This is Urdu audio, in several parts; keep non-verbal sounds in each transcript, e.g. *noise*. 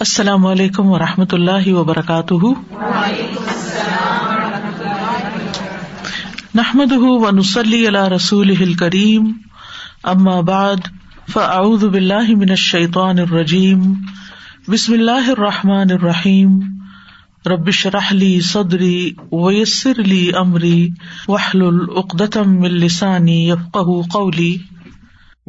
السلام علیکم و رحمۃ اللہ وبرکاتہ۔ نحمد و نسلی اللہ رسول کریم اما بعد، فاعوذ باللہ من الشیطان الرجیم۔ بسم اللہ الرحمٰن الرحیم۔ ربش رحلی صدری ویسر علی عمری وحل العقدم السانی یفق قولی۔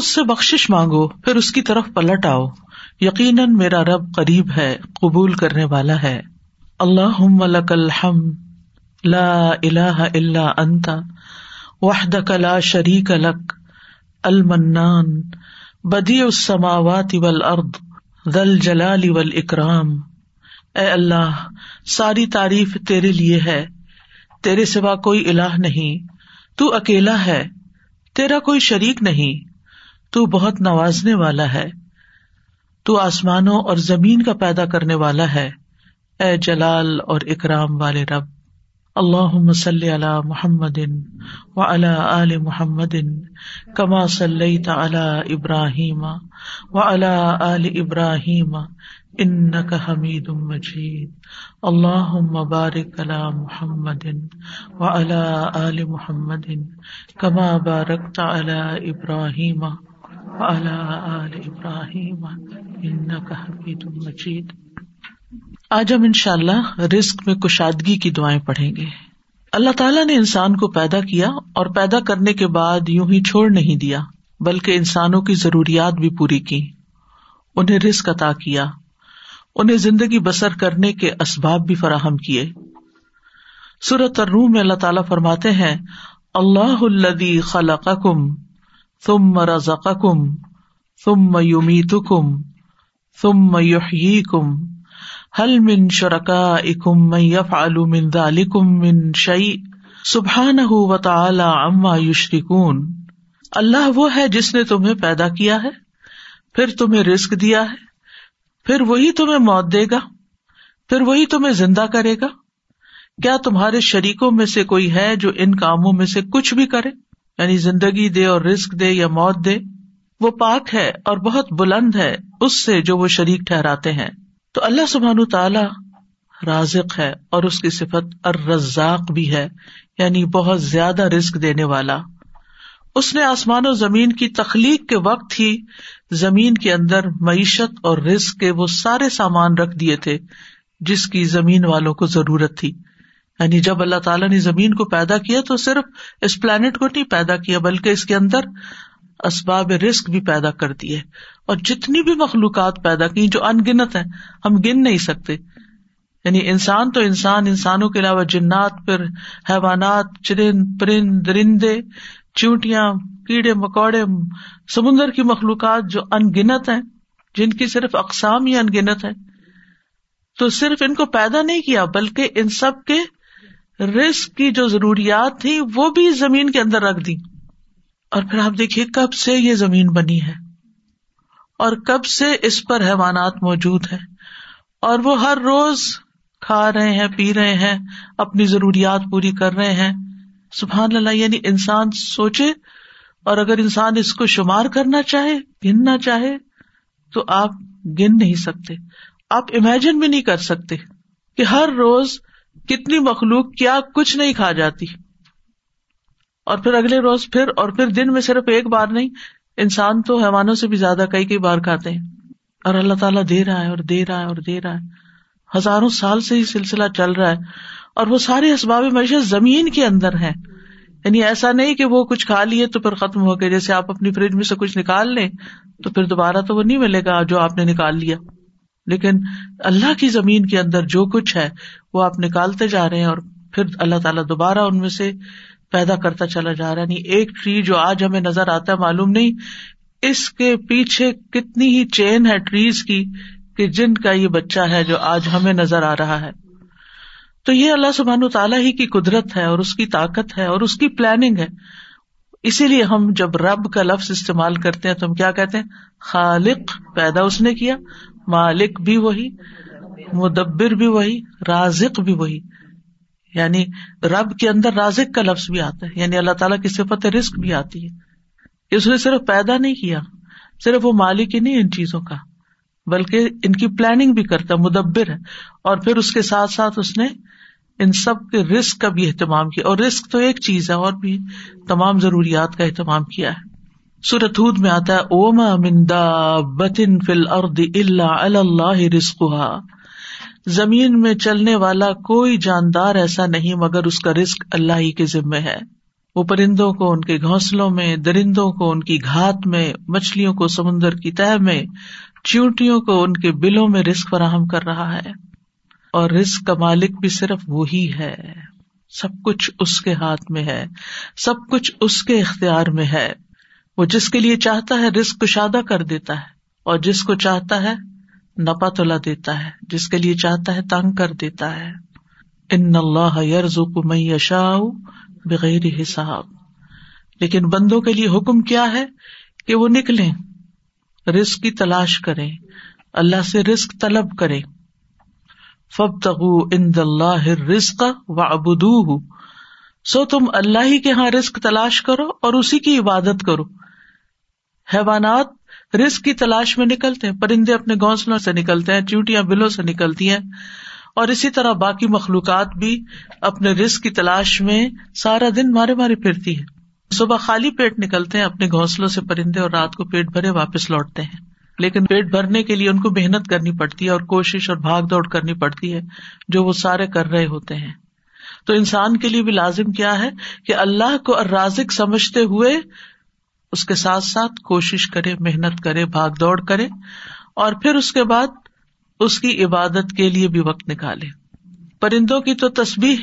اس سے بخش مانگو، پھر اس کی طرف پلٹ آؤ۔ یقیناً میرا رب قریب ہے، قبول کرنے والا ہے۔ اللہ لک الحمد، لا الہ الا انت، وحدک لا شریک لک، المنان بدی السماوات والارض ذل جلال والاکرام۔ اے اللہ، ساری تعریف تیرے لیے ہے، تیرے سوا کوئی الہ نہیں، تو اکیلا ہے، تیرا کوئی شریک نہیں۔ تو بہت نوازنے والا ہے۔ تو آسمانوں اور زمین کا پیدا کرنے والا ہے۔ اے جلال اور اکرام والے رب اللہ مسلی علی محمد و علی محمد کما صلی تعلی ابراہیم و علی ابراہیم ان کا حمید مجید۔ اللہ مبارک علی محمد و علی محمد کما بارک تعلی ابراہیم۔ ابراہیم مجید آج ہم ان شاء اللہ رسک میں کشادگی کی دعائیں پڑھیں گے. اللہ تعالیٰ نے انسان کو پیدا کیا اور پیدا کرنے کے بعد یوں ہی چھوڑ نہیں دیا، بلکہ انسانوں کی ضروریات بھی پوری کی، انہیں رسک عطا کیا، انہیں زندگی بسر کرنے کے اسباب بھی فراہم کیے۔ سورت الروم میں اللہ تعالیٰ فرماتے ہیں، اللہ الدی خلقکم ثم رزقکم، ثم یمیتکم، ثم یحییکم. هل من شرکائکم من یفعل من ذالکم من شیء؟ سبحانہ وتعالی عما یشرکون. اللہ وہ ہے جس نے تمہیں پیدا کیا ہے، پھر تمہیں رزق دیا ہے، پھر وہی تمہیں موت دے گا، پھر وہی تمہیں زندہ کرے گا۔ کیا تمہارے شریکوں میں سے کوئی ہے جو ان کاموں میں سے کچھ بھی کرے؟ یعنی زندگی دے اور رسک دے یا موت دے، وہ پاک ہے اور بہت بلند ہے، اس سے جو وہ شریک ٹھہراتے ہیں۔ تو اللہ سبحان تعالی رازق ہے اور اس کی صفت ارزاق بھی ہے یعنی بہت زیادہ رسک دینے والا۔ اس نے آسمان و زمین کی تخلیق کے وقت ہی زمین کے اندر معیشت اور رسک کے وہ سارے سامان رکھ دیے تھے، جس کی زمین والوں کو ضرورت تھی۔ یعنی جب اللہ تعالیٰ نے زمین کو پیدا کیا تو صرف اس پلانٹ کو نہیں پیدا کیا، بلکہ اس کے اندر اسباب رسک بھی پیدا کر دیے۔ اور جتنی بھی مخلوقات پیدا کی جو ان گنت ہے ہم گن نہیں سکتے۔ یعنی انسان تو انسان، انسانوں کے علاوہ جنات پھر حیوانات چرند پرند، درندے، چونٹیاں، کیڑے، مکوڑے، سمندر کی مخلوقات جو ان گنت ہیں، جن کی صرف اقسام ہی ان گنت ہے تو صرف ان کو پیدا نہیں کیا، بلکہ ان سب کے رسک کی جو ضروریات تھی وہ بھی زمین کے اندر رکھ دی اور پھر آپ دیکھیے کب سے یہ زمین بنی ہے۔ اور کب سے اس پر حیوانات موجود ہے اور وہ ہر روز کھا رہے ہیں، پی رہے ہیں، اپنی ضروریات پوری کر رہے ہیں۔ سبحان اللہ یعنی انسان سوچے۔ اور اگر انسان اس کو شمار کرنا چاہے، گننا چاہے، تو آپ گن نہیں سکتے۔ آپ امیجن بھی نہیں کر سکتے کہ ہر روز کتنی مخلوق کیا کچھ نہیں کھا جاتی اور پھر اگلے روز پھر اور پھر دن میں صرف ایک بار نہیں، انسان تو حیوانوں سے بھی زیادہ کئی کئی بار کھاتے ہیں۔ اور اللہ تعالیٰ دے رہا ہے اور دے رہا ہے اور دے رہا ہے۔ ہزاروں سال سے ہی سلسلہ چل رہا ہے۔ اور وہ سارے اسباب معیشت زمین کے اندر ہے یعنی ایسا نہیں کہ وہ کچھ کھا لیے تو پھر ختم ہو گئے جیسے آپ اپنی فریج میں سے کچھ نکال لیں تو پھر دوبارہ تو وہ نہیں ملے گا جو آپ نے نکال لیا۔ لیکن اللہ کی زمین کے اندر جو کچھ ہے، وہ آپ نکالتے جا رہے ہیں اور پھر اللہ تعالیٰ دوبارہ ان میں سے پیدا کرتا چلا جا رہا ہے۔ یعنی ایک ٹری جو آج ہمیں نظر آتا ہے، معلوم نہیں اس کے پیچھے کتنی ہی چین ہے ٹریز کی کہ جن کا یہ بچہ ہے جو آج ہمیں نظر آ رہا ہے۔ تو یہ اللہ سبحان تعالیٰ ہی کی قدرت ہے اور اس کی طاقت ہے اور اس کی پلاننگ ہے۔ اسی لیے ہم جب رب کا لفظ استعمال کرتے ہیں تو ہم کیا کہتے ہیں؟ خالق پیدا اس نے کیا۔ مالک بھی وہی، مدبر بھی وہی، رازق بھی وہی۔ یعنی رب کے اندر رازق کا لفظ بھی آتا ہے۔ یعنی اللہ تعالیٰ کی صفت رسک بھی آتی ہے۔ اس نے صرف پیدا نہیں کیا، صرف وہ مالک ہی نہیں ان چیزوں کا، بلکہ ان کی پلاننگ بھی کرتا، مدبر ہے۔ اور پھر اس کے ساتھ ساتھ اس نے ان سب کے رسک کا بھی اہتمام کیا۔ اور رسک تو ایک چیز ہے، اور بھی تمام ضروریات کا اہتمام کیا ہے۔ سورت ہود میں آتا ہے اوما مندا بتن فل ارد اللہ اللہ رسک زمین میں چلنے والا کوئی جاندار ایسا نہیں، مگر اس کا رسک اللہ ہی کے ذمے ہے۔ وہ پرندوں کو، ان کے گھونسلوں میں، درندوں کو، ان کی گھات میں، مچھلیوں کو، سمندر کی تہ میں، چیونٹیوں کو، ان کے بلوں میں رسک فراہم کر رہا ہے۔ اور رسک کا مالک بھی صرف وہی ہے۔ سب کچھ اس کے ہاتھ میں ہے۔ سب کچھ اس کے اختیار میں ہے۔ وہ جس کے لیے چاہتا ہے رسک کشادہ کر دیتا ہے اور جس کو چاہتا ہے نپا تولا دیتا ہے، جس کے لیے چاہتا ہے تنگ کر دیتا ہے۔ ان اللہ یشا بغیر حساب۔ لیکن بندوں کے لیے حکم کیا ہے کہ وہ نکلے رسک کی تلاش کرے اللہ سے رسک طلب کرے فب تغو ان اللہ رسک و ابدو سو تم اللہ ہی کے یہاں رسک تلاش کرو اور اسی کی عبادت کرو۔ حیوانات رسک کی تلاش میں نکلتے ہیں، پرندے اپنے گھونسلوں سے نکلتے ہیں چیوٹیاں بلوں سے نکلتی ہیں، اور اسی طرح باقی مخلوقات بھی اپنے رسک کی تلاش میں سارا دن مارے مارے پھرتی ہے صبح خالی پیٹ نکلتے ہیں، اپنے گھونسلوں سے پرندے اور رات کو پیٹ بھرے واپس لوٹتے ہیں۔ لیکن پیٹ بھرنے کے لیے ان کو محنت کرنی پڑتی ہے اور کوشش اور بھاگ دوڑ کرنی پڑتی ہے جو وہ سارے کر رہے ہوتے ہیں۔ تو انسان کے لیے بھی لازم کیا ہے کہ اللہ کو رازق سمجھتے ہوئے اس کے ساتھ ساتھ کوشش کرے، محنت کرے، بھاگ دوڑ کرے اور پھر اس کے بعد اس کی عبادت کے لیے بھی وقت نکالے۔ پرندوں کی تو تصبیح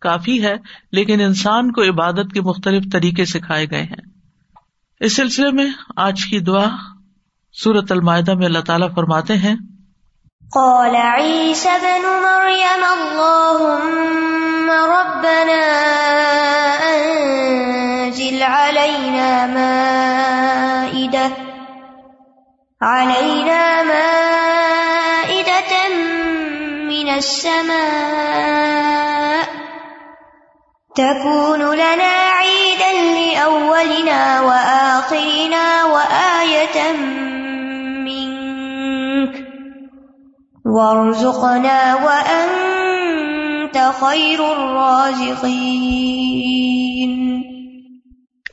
کافی ہے، لیکن انسان کو عبادت کے مختلف طریقے سکھائے گئے ہیں۔ اس سلسلے میں آج کی دعا سورت المائدہ میں اللہ تعالیٰ فرماتے ہیں۔ قال عيسى بن مريم اللهم ربنا أنزل علينا مائدة علينا مائدة من السماء. تكون لنا عيدا لأولنا وآخرنا وآية منك. وارزقنا وأنت خير الرازقين.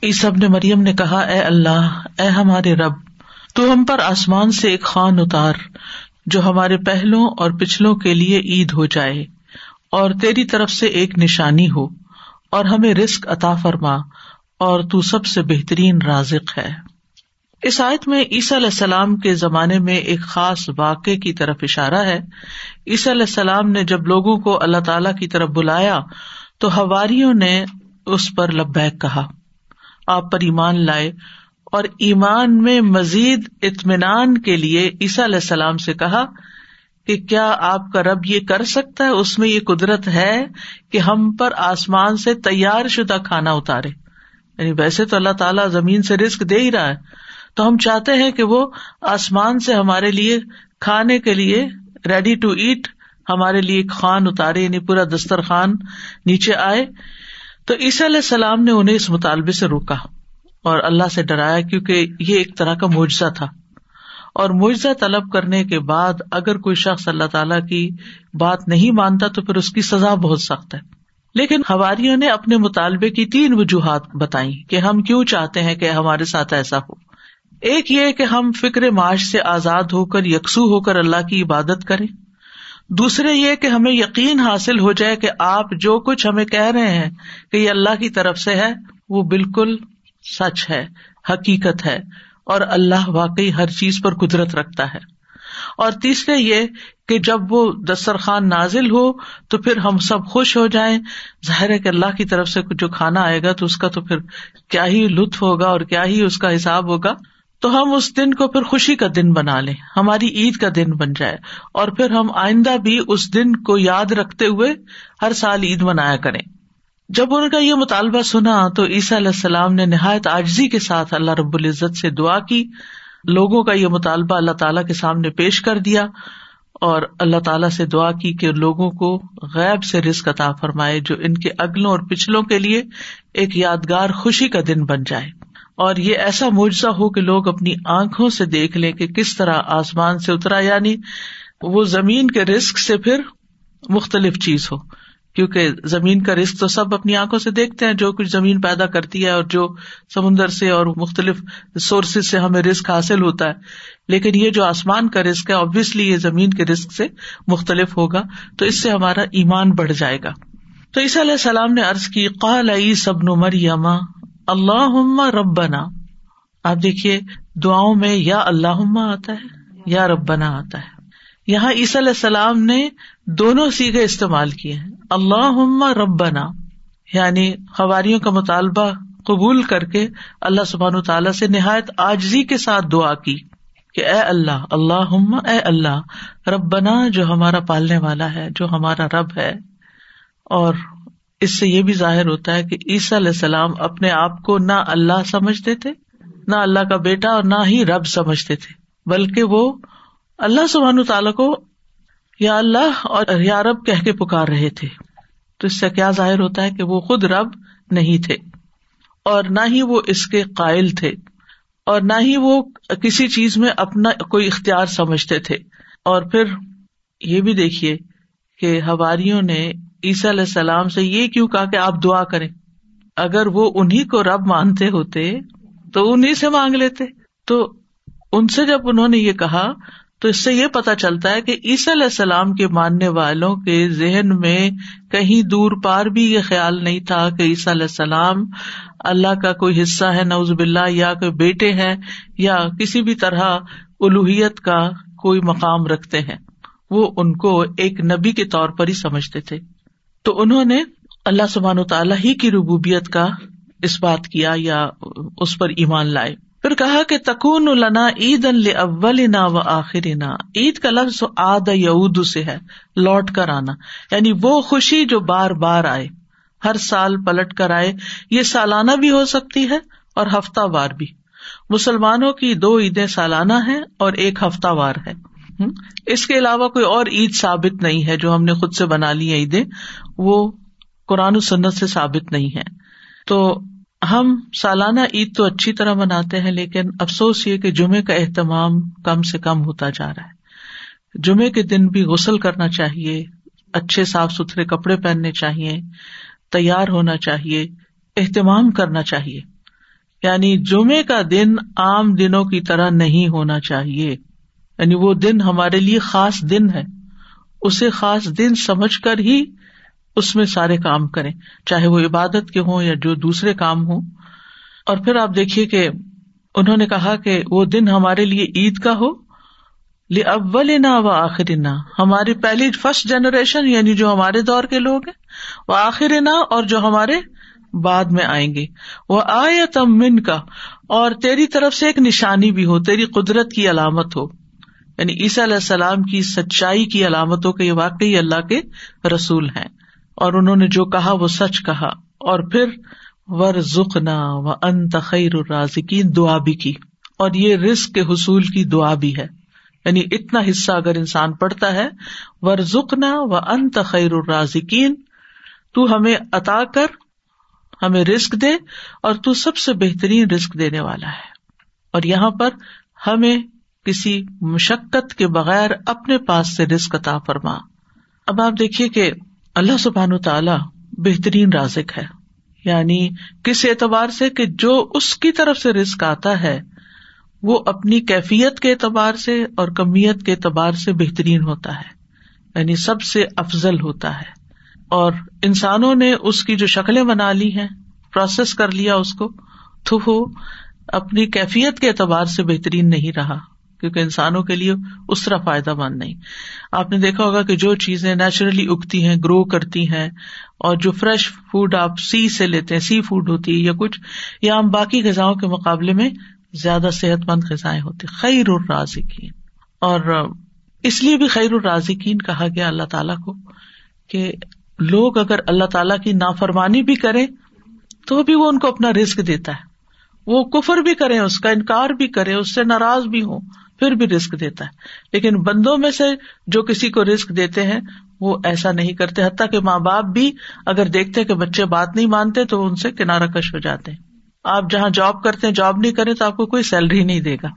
عیسب نے مریم نے کہا، اے اللہ، اے ہمارے رب، تو ہم پر آسمان سے ایک خان اتار، جو ہمارے پہلوں اور پچھلوں کے لیے عید ہو جائے، اور تیری طرف سے ایک نشانی ہو، اور ہمیں رسک عطا فرما، اور تو سب سے بہترین رازق ہے۔ اس آیت میں عیسی علیہ السلام کے زمانے میں ایک خاص واقعے کی طرف اشارہ ہے۔ عیسی علیہ السلام نے جب لوگوں کو اللہ تعالی کی طرف بلایا، تو ہواریوں نے اس پر لبیک کہا۔ آپ پر ایمان لائے اور ایمان میں مزید اطمینان کے لیے عیسیٰ علیہ السلام سے کہا کہ کیا آپ کا رب یہ کر سکتا ہے؟ اس میں یہ قدرت ہے کہ ہم پر آسمان سے تیار شدہ کھانا اتارے۔ یعنی ویسے تو اللہ تعالیٰ زمین سے رسک دے ہی رہا ہے۔ تو ہم چاہتے ہیں کہ وہ آسمان سے ہمارے لیے کھانے کے لیے ریڈی ٹو ایٹ ہمارے لیے خان اتارے یعنی پورا دسترخوان نیچے آئے۔ تو عیسی علیہ السلام نے انہیں اس مطالبے سے روکا اور اللہ سے ڈرایا کیونکہ یہ ایک طرح کا معجزہ تھا۔ اور معجزہ طلب کرنے کے بعد اگر کوئی شخص اللہ تعالی کی بات نہیں مانتا تو پھر اس کی سزا بہت سخت ہے۔ لیکن ہماریوں نے اپنے مطالبے کی تین وجوہات بتائی کہ ہم کیوں چاہتے ہیں کہ ہمارے ساتھ ایسا ہو۔ ایک یہ کہ ہم فکر معاش سے آزاد ہو کر یکسو ہو کر اللہ کی عبادت کریں۔ دوسرے یہ کہ ہمیں یقین حاصل ہو جائے کہ آپ جو کچھ ہمیں کہہ رہے ہیں کہ یہ اللہ کی طرف سے ہے، وہ بالکل سچ ہے، حقیقت ہے، اور اللہ واقعی ہر چیز پر قدرت رکھتا ہے۔ اور تیسرے یہ کہ جب وہ دسترخوان نازل ہو تو پھر ہم سب خوش ہو جائیں۔ ظاہر ہے کہ اللہ کی طرف سے جو کھانا آئے گا تو اس کا تو پھر کیا ہی لطف ہوگا اور کیا ہی اس کا حساب ہوگا۔ تو ہم اس دن کو پھر خوشی کا دن بنا لیں، ہماری عید کا دن بن جائے، اور پھر ہم آئندہ بھی اس دن کو یاد رکھتے ہوئے ہر سال عید منایا کریں۔ جب ان کا یہ مطالبہ سنا تو عیسیٰ علیہ السلام نے نہایت آجزی کے ساتھ اللہ رب العزت سے دعا کی۔ لوگوں کا یہ مطالبہ اللہ تعالیٰ کے سامنے پیش کر دیا اور اللہ تعالیٰ سے دعا کی کہ لوگوں کو غیب سے رسک عطا فرمائے، جو ان کے اگلوں اور پچھلوں کے لیے ایک یادگار خوشی کا دن بن جائے۔ اور یہ ایسا معجزہ ہو کہ لوگ اپنی آنکھوں سے دیکھ لیں کہ کس طرح آسمان سے اترا یعنی وہ زمین کے رسک سے پھر مختلف چیز ہو، کیونکہ زمین کا رسک تو سب اپنی آنکھوں سے دیکھتے ہیں، جو کچھ زمین پیدا کرتی ہے اور جو سمندر سے اور مختلف سورسز سے ہمیں رسک حاصل ہوتا ہے۔ لیکن یہ جو آسمان کا رسک ہے آبیسلی یہ زمین کے رسک سے مختلف ہوگا، تو اس سے ہمارا ایمان بڑھ جائے گا۔ تو عیسیٰ علیہ السلام نے ارض کی، قال عی سب نما اللہ ربنا۔ آپ دیکھیے، دعاؤں میں یا اللہ آتا ہے، یا ربنا آتا ہے۔ یہاں عیسی علیہ السلام نے دونوں سیگے استعمال کیے ہیں۔ اللہ ربنا یعنی خواریوں کا مطالبہ قبول کر کے اللہ سبحان تعالیٰ سے نہایت آجزی کے ساتھ دعا کی کہ اے اللہ اللہ اے اللہ، ربنا جو ہمارا پالنے والا ہے، جو ہمارا رب ہے، اور اس سے یہ بھی ظاہر ہوتا ہے کہ عیسی علیہ السلام اپنے آپ کو نہ اللہ سمجھتے تھے، نہ اللہ کا بیٹا اور نہ ہی رب سمجھتے تھے، بلکہ وہ اللہ سبحان تعالیٰ کو یا اللہ اور یا رب کہہ کے پکار رہے تھے۔ تو اس سے کیا ظاہر ہوتا ہے کہ وہ خود رب نہیں تھے اور نہ ہی وہ اس کے قائل تھے اور نہ ہی وہ کسی چیز میں اپنا کوئی اختیار سمجھتے تھے۔ اور پھر یہ بھی دیکھیے کہ ہواریوں نے عیسی علیہ السلام سے یہ کیوں کہا کہ آپ دعا کریں؟ اگر وہ انہیں کو رب مانتے ہوتے تو انہیں سے مانگ لیتے۔ تو ان سے جب انہوں نے یہ کہا تو اس سے یہ پتا چلتا ہے کہ عیسی علیہ السلام کے ماننے والوں کے ذہن میں کہیں دور پار بھی یہ خیال نہیں تھا کہ عیسیٰ علیہ السلام اللہ کا کوئی حصہ ہے نوز باللہ، یا کوئی بیٹے ہیں، یا کسی بھی طرح الوحیت کا کوئی مقام رکھتے ہیں۔ وہ ان کو ایک نبی کے طور پر ہی سمجھتے تھے۔ تو انہوں نے اللہ سبحان و تعالیٰ ہی کی ربوبیت کا اس بات کیا یا اس پر ایمان لائے۔ پھر کہا کہ تکون النا عید اول و آخر عید کا لفظ آد یود سے ہے، لوٹ کر آنا۔ یعنی وہ خوشی جو بار بار آئے، ہر سال پلٹ کر آئے۔ یہ سالانہ بھی ہو سکتی ہے اور ہفتہ وار بھی۔ مسلمانوں کی دو عیدیں سالانہ ہے اور ایک ہفتہ وار ہے۔ اس کے علاوہ کوئی اور عید ثابت نہیں ہے جو ہم نے خود سے بنا لی عیدیں، وہ قرآن و سنت سے ثابت نہیں ہے۔ تو ہم سالانہ عید تو اچھی طرح مناتے ہیں، لیکن افسوس یہ کہ جمعے کا اہتمام کم سے کم ہوتا جا رہا ہے۔ جمعے کے دن بھی غسل کرنا چاہیے، اچھے صاف ستھرے کپڑے پہننے چاہیے، تیار ہونا چاہیے، اہتمام کرنا چاہیے۔ یعنی جمعے کا دن عام دنوں کی طرح نہیں ہونا چاہیے۔ یعنی وہ دن ہمارے لیے خاص دن ہے۔ اسے خاص دن سمجھ کر ہی اس میں سارے کام کریں۔ چاہے وہ عبادت کے ہوں یا جو دوسرے کام ہوں۔ اور پھر آپ دیکھیے کہ انہوں نے کہا کہ وہ دن ہمارے لیے عید کا ہو۔ اول نہ و آخر نہ ہماری پہلی فرسٹ جنریشن یعنی جو ہمارے دور کے لوگ ہیں۔ وہ آخر نہ اور جو ہمارے بعد میں آئیں گے۔ وہ آئے تم من کا اور تیری طرف سے ایک نشانی بھی ہو، تیری قدرت کی علامت ہو۔ یعنی عیسیٰ علیہ السلام کی سچائی کی علامت ہو کہ یہ واقعی اللہ کے رسول ہیں۔ اور انہوں نے جو کہا وہ سچ کہا۔ اور پھر ور و ان تخیر کی دعا بھی کی۔ اور یہ رسک کے حصول کی دعا بھی ہے۔ یعنی اتنا حصہ اگر انسان پڑھتا ہے ور و ان تخیر الرازکین تو ہمیں عطا کر، ہمیں رسک دے اور تو سب سے بہترین رسک دینے والا ہے۔ اور یہاں پر ہمیں کسی مشقت کے بغیر اپنے پاس سے رسک عطا فرما۔ اب آپ دیکھیے کہ اللہ سبحان تعالی بہترین رازق ہے۔ یعنی کس اعتبار سے کہ جو اس کی طرف سے رسک آتا ہے، وہ اپنی کیفیت کے اعتبار سے اور کمیت کے اعتبار سے بہترین ہوتا ہے۔ یعنی سب سے افضل ہوتا ہے۔ اور انسانوں نے اس کی جو شکلیں بنا لی ہیں پروسیس کر لیا اس کو، تو وہ اپنی کیفیت کے اعتبار سے بہترین نہیں رہا۔ کیونکہ انسانوں کے لیے اس طرح فائدہ مند نہیں۔ آپ نے دیکھا ہوگا کہ جو چیزیں نیچرلی اگتی ہیں گرو کرتی ہیں اور جو فریش فوڈ آپ سی سے لیتے ہیں سی فوڈ ہوتی ہے یا کچھ، یا ہم باقی غذاؤں کے مقابلے میں زیادہ صحت مند غذائیں ہوتی خیر الرازقین۔ اور اس لیے بھی خیر الرازقین کہا گیا اللہ تعالیٰ کو کہ لوگ اگر اللہ تعالیٰ کی نافرمانی بھی کرے تو بھی وہ ان کو اپنا رسک دیتا ہے۔ وہ کفر بھی کرے اس کا انکار بھی کرے اس سے ناراض بھی ہوں۔ پھر بھی رسک دیتا ہے۔ لیکن بندوں میں سے جو کسی کو رسک دیتے ہیں، وہ ایسا نہیں کرتے۔ حتیٰ کہ ماں باپ بھی اگر دیکھتے کہ بچے بات نہیں مانتے، تو ان سے کنارہ کش ہو جاتے۔ ہیں آپ جہاں جاب کرتے ہیں، جاب نہیں کریں، تو آپ کو کوئی سیلری نہیں دے گا۔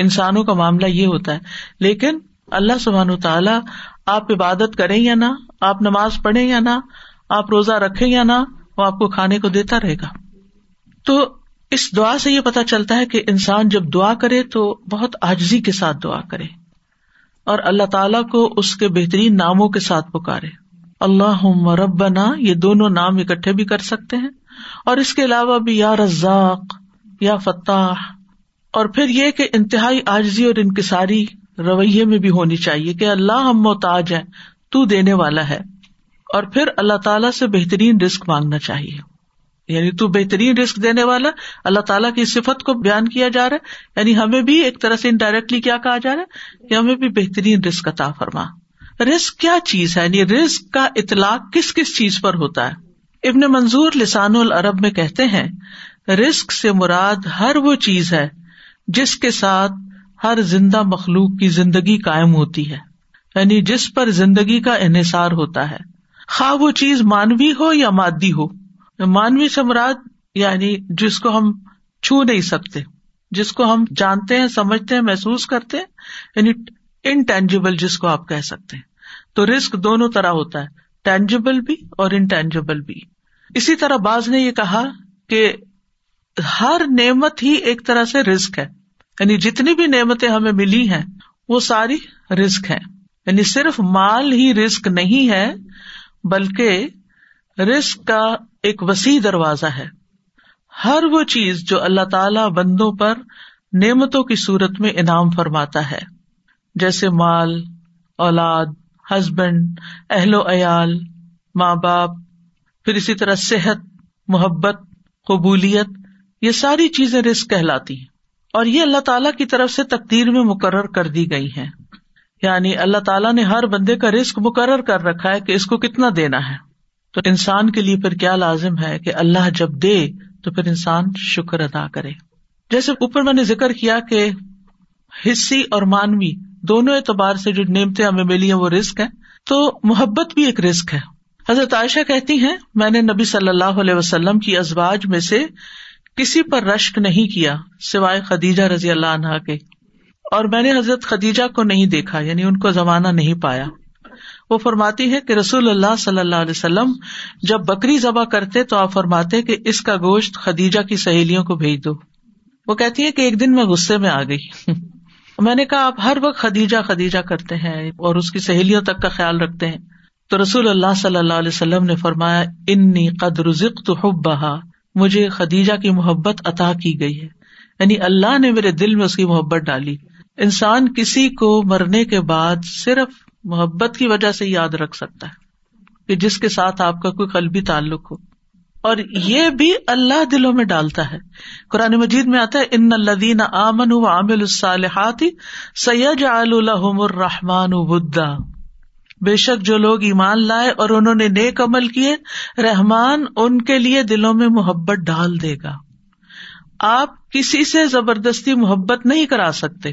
انسانوں کا معاملہ یہ ہوتا ہے۔ لیکن اللہ سبحان تعالیٰ آپ عبادت کریں یا نہ، آپ نماز پڑھیں یا نہ، آپ روزہ رکھیں یا نہ، وہ آپ کو کھانے کو دیتا رہے گا۔ تو اس دعا سے یہ پتا چلتا ہے کہ انسان جب دعا کرے تو بہت آجزی کے ساتھ دعا کرے اور اللہ تعالیٰ کو اس کے بہترین ناموں کے ساتھ پکارے۔ اللہ مربنا یہ دونوں نام اکٹھے بھی کر سکتے ہیں۔ اور اس کے علاوہ بھی یا رزاق، یا فتح اور پھر یہ کہ انتہائی آجزی اور انکساری رویے میں بھی ہونی چاہیے کہ اللہ ہم محتاج ہے تو دینے والا ہے۔ اور پھر اللہ تعالیٰ سے بہترین رسک مانگنا چاہیے۔ یعنی تو بہترین رسک دینے والا اللہ تعالیٰ کی صفت کو بیان کیا جا رہا ہے۔ یعنی ہمیں بھی ایک طرح سے انڈائریکٹلی کیا کہا جا رہا ہے کہ ہمیں بھی بہترین رسک عطا فرما۔ رسک کیا چیز ہے؟ یعنی رسک کا اطلاق کس کس چیز پر ہوتا ہے؟ ابن منظور لسان العرب میں کہتے ہیں رسک سے مراد ہر وہ چیز ہے جس کے ساتھ ہر زندہ مخلوق کی زندگی قائم ہوتی ہے۔ یعنی جس پر زندگی کا انحصار ہوتا ہے۔ خواہ وہ چیز مانوی ہو یا مادی ہو۔ مانوی سے مراد یعنی جس کو ہم چھو نہیں سکتے، جس کو ہم جانتے ہیں، سمجھتے ہیں، محسوس کرتے ہیں یعنی انٹینجیبل جس کو آپ کہہ سکتے ہیں۔ تو رسک دونوں طرح ہوتا ہے ٹینجیبل بھی اور انٹینجیبل بھی۔ اسی طرح باز نے یہ کہا کہ ہر نعمت ہی ایک طرح سے رسک ہے۔ یعنی جتنی بھی نعمتیں ہمیں ملی ہیں، وہ ساری رسک ہے یعنی صرف مال ہی رسک نہیں ہے، بلکہ رسک کا ایک وسیع دروازہ ہے۔ ہر وہ چیز جو اللہ تعالی بندوں پر نعمتوں کی صورت میں انعام فرماتا ہے، جیسے مال، اولاد، ہسبینڈ، اہل و عیال، ماں باپ، پھر اسی طرح صحت، محبت، قبولیت، یہ ساری چیزیں رسک کہلاتی ہیں۔ اور یہ اللہ تعالی کی طرف سے تقدیر میں مقرر کر دی گئی ہیں۔ یعنی اللہ تعالیٰ نے ہر بندے کا رسک مقرر کر رکھا ہے کہ اس کو کتنا دینا ہے۔ تو انسان کے لیے پھر کیا لازم ہے کہ اللہ جب دے تو پھر انسان شکر ادا کرے؟ جیسے اوپر میں نے ذکر کیا کہ حصی اور مانوی دونوں اعتبار سے جو نعمتیں ہمیں ملی ہیں وہ رسک ہے تو محبت بھی ایک رسک ہے۔ حضرت عائشہ کہتی ہیں، میں نے نبی صلی اللہ علیہ وسلم کی ازواج میں سے کسی پر رشک نہیں کیا سوائے خدیجہ رضی اللہ عنہا کے۔ اور میں نے حضرت خدیجہ کو نہیں دیکھا یعنی ان کو زمانہ نہیں پایا۔ وہ فرماتی ہے کہ رسول اللہ صلی اللہ علیہ وسلم جب بکری ذبح کرتے تو آپ فرماتے کہ اس کا گوشت خدیجہ کی سہیلیوں کو بھیج دو۔ وہ کہتی ہے کہ ایک دن میں غصے میں آ گئی۔ *laughs* میں نے کہا، آپ ہر وقت خدیجہ خدیجہ کرتے ہیں اور اس کی سہیلیوں تک کا خیال رکھتے ہیں۔ تو رسول اللہ صلی اللہ علیہ وسلم نے فرمایا، انی قدر تو بہا مجھے خدیجہ کی محبت عطا کی گئی ہے۔ یعنی اللہ نے میرے دل میں اس کی محبت ڈالی۔ انسان کسی کو مرنے کے بعد صرف محبت کی وجہ سے یاد رکھ سکتا ہے کہ جس کے ساتھ آپ کا کوئی قلبی تعلق ہو۔ اور یہ بھی اللہ دلوں میں ڈالتا ہے۔ قرآن مجید میں آتا ہے، ان الدین آمن و عامل الصالحات سید الحم الرحمان بدا بے شک جو لوگ ایمان لائے اور انہوں نے نیک عمل کیے، رحمان ان کے لیے دلوں میں محبت ڈال دے گا۔ آپ کسی سے زبردستی محبت نہیں کرا سکتے۔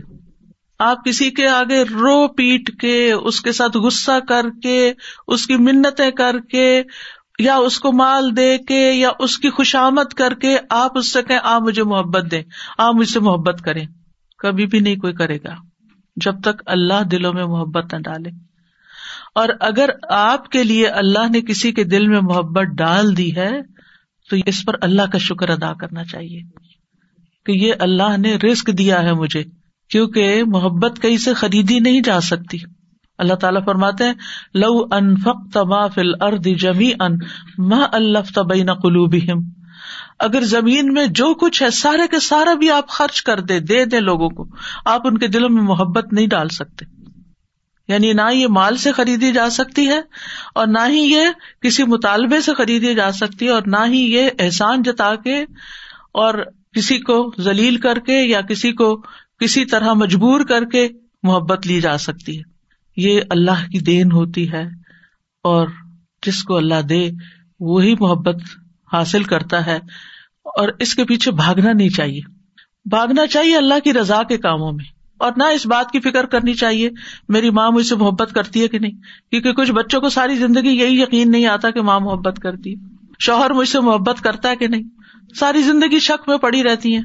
آپ کسی کے آگے رو پیٹ کے، اس کے ساتھ غصہ کر کے، اس کی منتیں کر کے، یا اس کو مال دے کے، یا اس کی خوشامد کر کے آپ اس سے کہ آپ مجھے محبت دیں، آپ مجھ سے محبت کریں۔ کبھی بھی نہیں کوئی کرے گا۔ جب تک اللہ دلوں میں محبت نہ ڈالے۔ اور اگر آپ کے لیے اللہ نے کسی کے دل میں محبت ڈال دی ہے، تو اس پر اللہ کا شکر ادا کرنا چاہیے کہ یہ اللہ نے رسک دیا ہے مجھے۔ کیونکہ محبت کہیں سے خریدی نہیں جا سکتی۔ اللہ تعالیٰ فرماتے ہیں، لو ان فخ فل ارد جمی ان ماں اللہ تبئی قلوب اگر زمین میں جو کچھ ہے، سارے کے سارا بھی آپ خرچ کر دے دے دے لوگوں کو، آپ ان کے دلوں میں محبت نہیں ڈال سکتے۔ یعنی نہ یہ مال سے خریدی جا سکتی ہے اور نہ ہی یہ کسی مطالبے سے خریدی جا سکتی ہے اور نہ ہی یہ احسان جتا کے اور کسی کو ذلیل کر کے یا کسی کو کسی طرح مجبور کر کے محبت لی جا سکتی ہے۔ یہ اللہ کی دین ہوتی ہے اور جس کو اللہ دے، وہی محبت حاصل کرتا ہے اور اس کے پیچھے بھاگنا نہیں چاہیے۔ بھاگنا چاہیے اللہ کی رضا کے کاموں میں اور نہ اس بات کی فکر کرنی چاہیے، میری ماں مجھ سے محبت کرتی ہے کہ نہیں؟ کیونکہ کچھ بچوں کو ساری زندگی یہی یقین نہیں آتا کہ ماں محبت کرتی ہے۔ شوہر مجھ سے محبت کرتا ہے کہ نہیں؟ ساری زندگی شک میں پڑی رہتی ہیں۔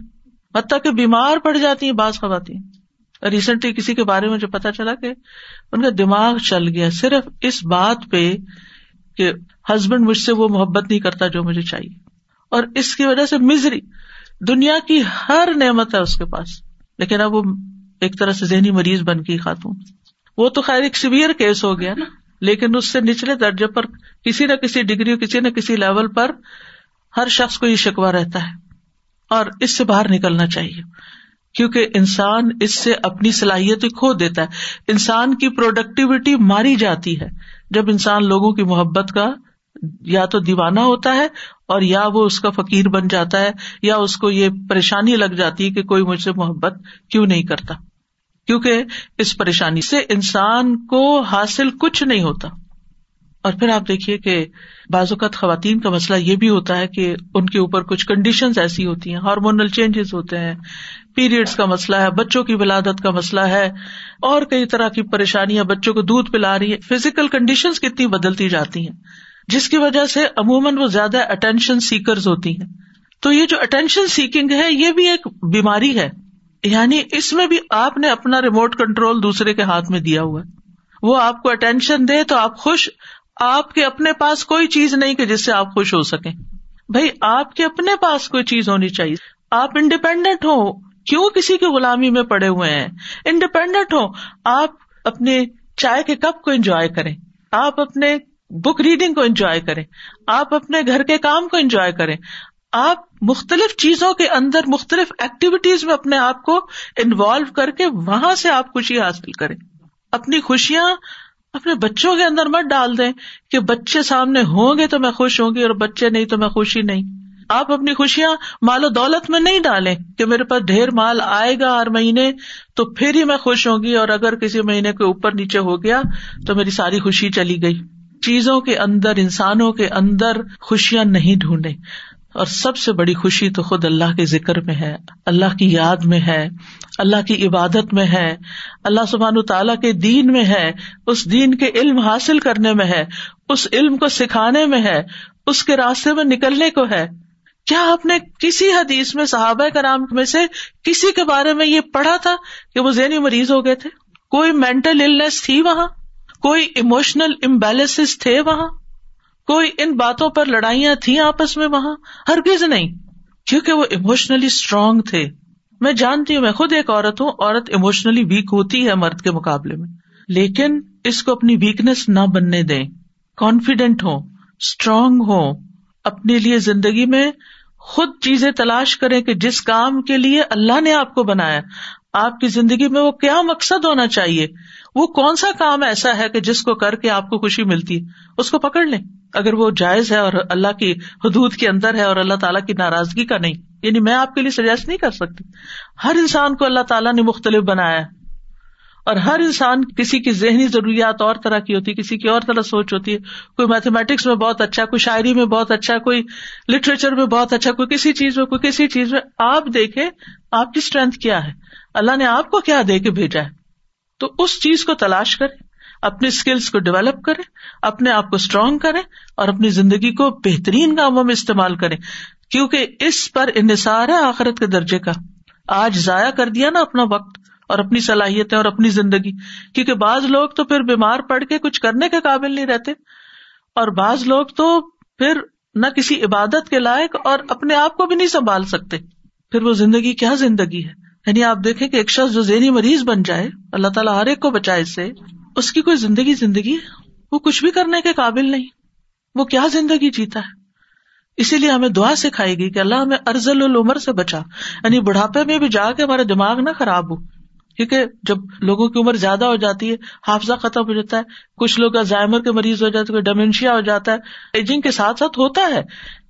حتیٰ کہ بیمار پڑ جاتی ہیں، بعض خواتین ریسنٹلی کسی کے بارے میں جو پتا چلا کہ ان کا دماغ چل گیا، صرف اس بات پہ کہ ہسبینڈ مجھ سے وہ محبت نہیں کرتا جو مجھے چاہیے۔ اور اس کی وجہ سے مزری دنیا کی ہر نعمت ہے اس کے پاس۔ لیکن اب وہ ایک طرح سے ذہنی مریض بن گئی خاتون۔ وہ تو خیر ایک سیویئر کیس ہو گیا نا، لیکن اس سے نچلے درجے پر کسی نہ کسی ڈگری کسی نہ کسی لیول پر ہر شخص کو یہ شکوا رہتا ہے۔ اور اس سے باہر نکلنا چاہیے۔ کیونکہ انسان اس سے اپنی صلاحیت کھو دیتا ہے۔ انسان کی پروڈکٹیوٹی ماری جاتی ہے۔ جب انسان لوگوں کی محبت کا یا تو دیوانہ ہوتا ہے اور یا وہ اس کا فقیر بن جاتا ہے یا اس کو یہ پریشانی لگ جاتی ہے کہ کوئی مجھ سے محبت کیوں نہیں کرتا۔ کیونکہ اس پریشانی سے انسان کو حاصل کچھ نہیں ہوتا۔ اور پھر آپ دیکھیے کہ بعض اوقات خواتین کا مسئلہ یہ بھی ہوتا ہے کہ ان کے اوپر کچھ کنڈیشن ایسی ہوتی ہیں ہارمونل چینجز ہوتے ہیں پیریڈس کا مسئلہ ہے، بچوں کی ولادت کا مسئلہ ہے، اور کئی طرح کی پریشانیاں بچوں کو دودھ پلا رہی ہے فزیکل کنڈیشن کتنی بدلتی جاتی ہیں، جس کی وجہ سے عموماً وہ زیادہ اٹینشن سیکرز ہوتی ہیں۔ تو یہ جو اٹینشن سیکنگ ہے، یہ بھی ایک بیماری ہے۔ یعنی اس میں بھی آپ نے اپنا ریموٹ کنٹرول دوسرے کے ہاتھ میں دیا ہوا ہے۔ وہ آپ کو اٹینشن دے تو آپ خوش آپ کے اپنے پاس کوئی چیز نہیں کہ جس سے آپ خوش ہو سکیں۔ بھائی، آپ کے اپنے پاس کوئی چیز ہونی چاہیے۔ آپ انڈیپینڈنٹ ہو۔ کیوں کسی کی غلامی میں پڑے ہوئے ہیں؟ انڈیپینڈنٹ ہو۔ آپ اپنے چائے کے کپ کو انجوائے کریں۔ آپ اپنے بک ریڈنگ کو انجوائے کریں۔ آپ اپنے گھر کے کام کو انجوائے کریں۔ آپ مختلف چیزوں کے اندر مختلف ایکٹیویٹیز میں اپنے آپ کو انوالو کر کے وہاں سے آپ خوشی حاصل کریں۔ اپنی خوشیاں اپنے بچوں کے اندر مت ڈال دیں کہ بچے سامنے ہوں گے تو میں خوش ہوں گی اور بچے نہیں تو میں خوشی نہیں۔ آپ اپنی خوشیاں مال و دولت میں نہیں ڈالیں کہ میرے پاس ڈھیر مال آئے گا ہر مہینے تو پھر ہی میں خوش ہوں گی اور اگر کسی مہینے کے اوپر نیچے ہو گیا تو میری ساری خوشی چلی گئی۔ چیزوں کے اندر، انسانوں کے اندر خوشیاں نہیں ڈھونڈے اور سب سے بڑی خوشی تو خود اللہ کے ذکر میں ہے، اللہ کی یاد میں ہے۔ اللہ کی عبادت میں ہے، اللہ سبحان تعالیٰ کے دین میں ہے، اس دین کے علم حاصل کرنے میں ہے، اس علم کو سکھانے میں ہے، اس کے راستے میں نکلنے کو ہے۔ کیا آپ نے کسی حدیث میں صحابہ کرام میں سے کسی کے بارے میں یہ پڑھا تھا کہ وہ ذہنی مریض ہو گئے تھے؟ کوئی مینٹل النس تھی وہاں؟ کوئی اموشنل امبیلنس تھے وہاں؟ کوئی ان باتوں پر لڑائیاں تھیں آپس میں وہاں؟ ہرگز نہیں، کیونکہ وہ اموشنلی اسٹرانگ تھے۔ میں جانتی ہوں میں خود ایک عورت ہوں، عورت اموشنلی ویک ہوتی ہے مرد کے مقابلے میں۔ لیکن اس کو اپنی ویکنیس نہ بننے دیں۔ کانفیڈینٹ ہو اسٹرانگ ہو اپنے لیے زندگی میں خود چیزیں تلاش کرے کہ جس کام کے لیے اللہ نے آپ کو بنایا، آپ کی زندگی میں وہ کیا مقصد ہونا چاہیے؟ وہ کون سا کام ایسا ہے کہ جس کو کر کے آپ کو خوشی ملتی ہے؟ اس کو پکڑ لیں۔ اگر وہ جائز ہے اور اللہ کی حدود کے اندر ہے اور اللہ تعالیٰ کی ناراضگی کا نہیں۔ یعنی میں آپ کے لیے سجیسٹ نہیں کر سکتی۔ ہر انسان کو اللہ تعالیٰ نے مختلف بنایا ہے۔ اور ہر انسان کسی کی ذہنی ضروریات اور طرح کی ہوتی ہے، کسی کی اور طرح سوچ ہوتی ہے۔ کوئی میتھمیٹکس میں بہت اچھا کوئی شاعری میں بہت اچھا کوئی لٹریچر میں بہت اچھا کوئی کسی چیز میں، کوئی کسی چیز میں۔ آپ دیکھے آپ کی اسٹرینتھ کیا ہے؟ اللہ نے آپ کو کیا دے کے بھیجا ہے؟ تو اس چیز کو تلاش کرے اپنی اسکلس کو ڈیولپ کرے اپنے آپ کو اسٹرانگ کرے اور اپنی زندگی کو بہترین کاموں میں استعمال کرے کیونکہ اس پر انحصار ہے آخرت کے درجے کا آج ضائع کر دیا نا اپنا وقت اور اپنی صلاحیتیں اور اپنی زندگی، کیونکہ بعض لوگ تو پھر بیمار پڑ کے کچھ کرنے کے قابل نہیں رہتے اور بعض لوگ تو پھر نہ کسی عبادت کے لائق اور اپنے آپ کو بھی نہیں سنبھال سکتے۔ پھر وہ زندگی کیا زندگی ہے؟ یعنی آپ دیکھیں کہ ایک شخص جو ذہنی مریض بن جائے، اللہ تعالیٰ ہر ایک کو بچائے سے اس کی کوئی زندگی زندگی ہے؟ وہ کچھ بھی کرنے کے قابل نہیں۔ وہ کیا زندگی جیتا ہے؟ اسی لیے ہمیں دعا سکھائے گی کہ اللہ ہمیں ارزل العمر سے بچا۔ یعنی بڑھاپے میں بھی جا کے ہمارا دماغ نہ خراب ہو۔ کیونکہ جب لوگوں کی عمر زیادہ ہو جاتی ہے، حافظہ ختم ہو جاتا ہے۔ کچھ لوگ الزائمر کے مریض ہو جاتے ہیں ڈومینشیا ہو جاتا ہے۔ ایجنگ کے ساتھ ساتھ ہوتا ہے۔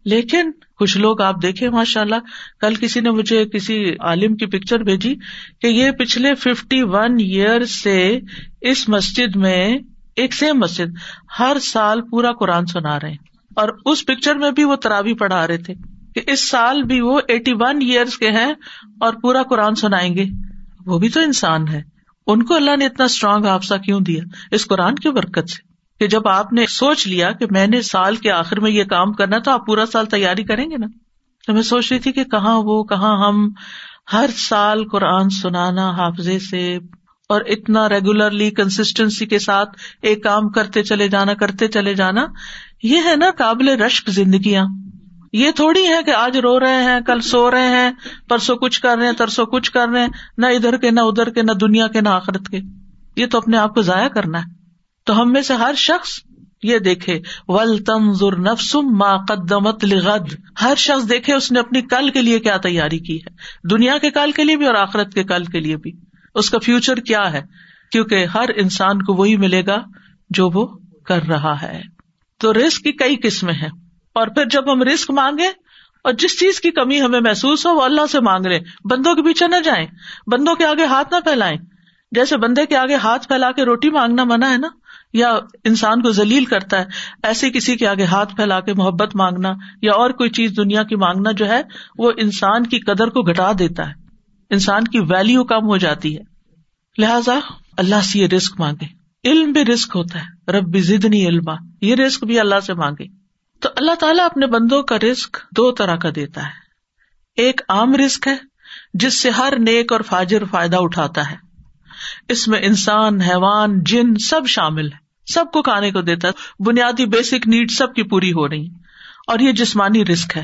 لیکن کچھ لوگ آپ دیکھے ماشاء اللہ کل کسی نے مجھے کسی عالم کی پکچر بھیجی کہ یہ پچھلے ففٹی ون ایئر سے اس مسجد میں، ایک سیم مسجد، ہر سال پورا قرآن سنا رہے ہیں۔ اور اس پکچر میں بھی وہ ترابی پڑھا رہے تھے کہ اس سال بھی وہ ایٹی ون ایئرس کے ہیں اور پورا قرآن سنائیں گے۔ وہ بھی تو انسان ہے۔ ان کو اللہ نے اتنا اسٹرانگ حادثہ کیوں دیا؟ اس قرآن کی برکت سے۔ کہ جب آپ نے سوچ لیا کہ میں نے سال کے آخر میں یہ کام کرنا تو آپ پورا سال تیاری کریں گے نا؟ تو میں سوچ رہی تھی کہ کہاں وہ، کہاں ہم ہر سال قرآن سنانا، حافظے سے اور اتنا ریگولرلی کنسٹینسی کے ساتھ ایک کام کرتے چلے جانا، کرتے چلے جانا، یہ ہے نا قابل رشک زندگیاں۔ یہ تھوڑی ہے کہ آج رو رہے ہیں، کل سو رہے ہیں، پرسوں کچھ کر رہے ہیں ترسو کچھ کر رہے ہیں، نہ ادھر کے، نہ ادھر کے، نہ دنیا کے، نہ آخرت کے۔ یہ تو اپنے آپ کو ضائع کرنا ہے۔ تو ہم میں سے ہر شخص یہ دیکھے، ول تم نفسم ما قدمت لغد ہر شخص دیکھے اس نے اپنی کل کے لیے کیا تیاری کی ہے۔ دنیا کے کل کے لیے بھی اور آخرت کے کل کے لیے بھی۔ اس کا فیوچر کیا ہے؟ کیونکہ ہر انسان کو وہی ملے گا جو وہ کر رہا ہے۔ تو رسک کی کئی قسمیں ہیں۔ اور پھر جب ہم رسک مانگے اور جس چیز کی کمی ہمیں محسوس ہو، وہ اللہ سے مانگ رہے بندوں کے پیچھے نہ جائیں۔ بندوں کے آگے ہاتھ نہ پھیلائیں۔ جیسے بندے کے آگے ہاتھ پھیلا کے روٹی مانگنا منع ہے نا، یا انسان کو ذلیل کرتا ہے، ایسے کسی کے آگے ہاتھ پھیلا کے محبت مانگنا یا اور کوئی چیز دنیا کی مانگنا جو ہے، وہ انسان کی قدر کو گھٹا دیتا ہے۔ انسان کی ویلو کم ہو جاتی ہے۔ لہذا اللہ سے یہ رسک مانگے۔ علم بھی رسک ہوتا ہے۔ رب بھی ضدنی علما۔ یہ رسک بھی اللہ سے مانگے۔ تو اللہ تعالیٰ اپنے بندوں کا رسک دو طرح کا دیتا ہے۔ ایک عام رسک ہے، جس سے ہر نیک اور فاجر فائدہ اٹھاتا ہے۔ اس میں انسان، حیوان، جن سب شامل ہے سب کو کھانے کو دیتا ہے۔ بنیادی بیسک نیڈ سب کی پوری ہو رہی اور یہ جسمانی رسک ہے۔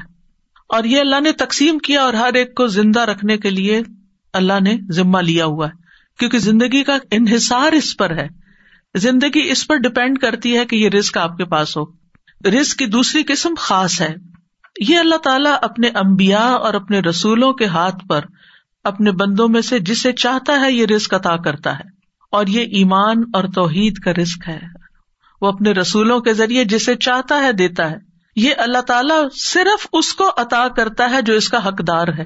اور یہ اللہ نے تقسیم کیا اور ہر ایک کو زندہ رکھنے کے لیے اللہ نے ذمہ لیا ہوا ہے۔ کیونکہ زندگی کا انحصار اس پر ہے۔ زندگی اس پر ڈپینڈ کرتی ہے کہ یہ رسک آپ کے پاس ہو۔ رسک کی دوسری قسم خاص ہے۔ یہ اللہ تعالیٰ اپنے امبیا اور اپنے رسولوں کے ہاتھ پر اپنے بندوں میں سے جسے چاہتا ہے یہ رسک عطا کرتا ہے۔ اور یہ ایمان اور توحید کا رسک ہے۔ وہ اپنے رسولوں کے ذریعے جسے چاہتا ہے دیتا ہے۔ یہ اللہ تعالیٰ صرف اس کو عطا کرتا ہے جو اس کا حقدار ہے،